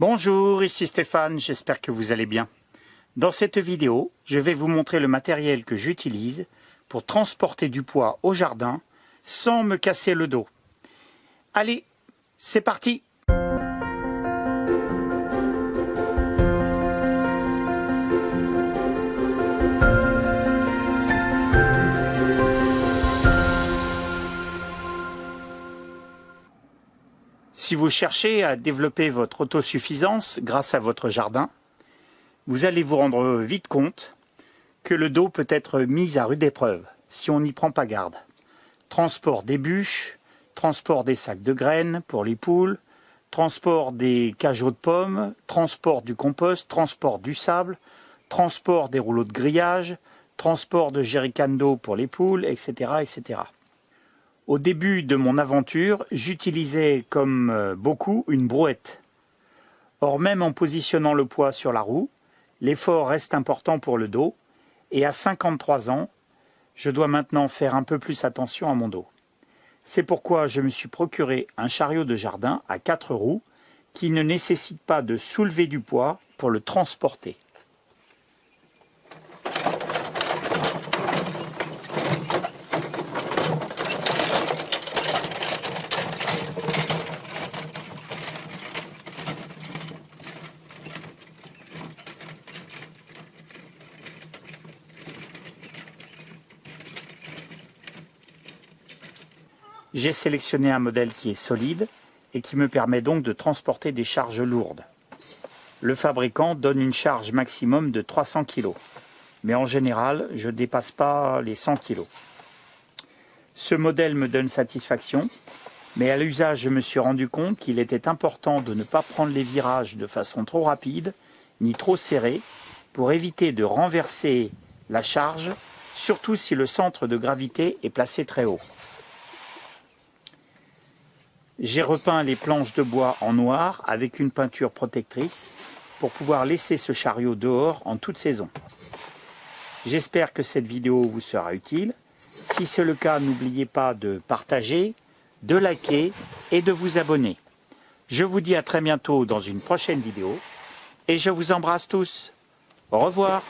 Bonjour, ici Stéphane, j'espère que vous allez bien. Dans cette vidéo, je vais vous montrer le matériel que j'utilise pour transporter du poids au jardin sans me casser le dos. Allez, c'est parti Si vous cherchez à développer votre autosuffisance grâce à votre jardin, vous allez vous rendre vite compte que le dos peut être mis à rude épreuve si on n'y prend pas garde. Transport des bûches, transport des sacs de graines pour les poules, transport des cajots de pommes, transport du compost, transport du sable, transport des rouleaux de grillage, transport de jerrycans d'eau pour les poules, etc., etc. Au début de mon aventure, j'utilisais comme euh, beaucoup une brouette. Or, même en positionnant le poids sur la roue, l'effort reste important pour le dos, et à 53 ans, je dois maintenant faire un peu plus attention à mon dos. C'est pourquoi je me suis procuré un chariot de jardin à quatre roues qui ne nécessite pas de soulever du poids pour le transporter. J'ai sélectionné un modèle qui est solide et qui me permet donc de transporter des charges lourdes. Le fabricant donne une charge maximum de 300 kg, mais en général, je ne dépasse pas les 100 kg. Ce modèle me donne satisfaction, mais à l'usage, je me suis rendu compte qu'il était important de ne pas prendre les virages de façon trop rapide ni trop serrée pour éviter de renverser la charge, surtout si le centre de gravité est placé très haut. J'ai repeint les planches de bois en noir avec une peinture protectrice pour pouvoir laisser ce chariot dehors en toute saison. J'espère que cette vidéo vous sera utile. Si c'est le cas, n'oubliez pas de partager, de liker et de vous abonner. Je vous dis à très bientôt dans une prochaine vidéo et je vous embrasse tous. Au revoir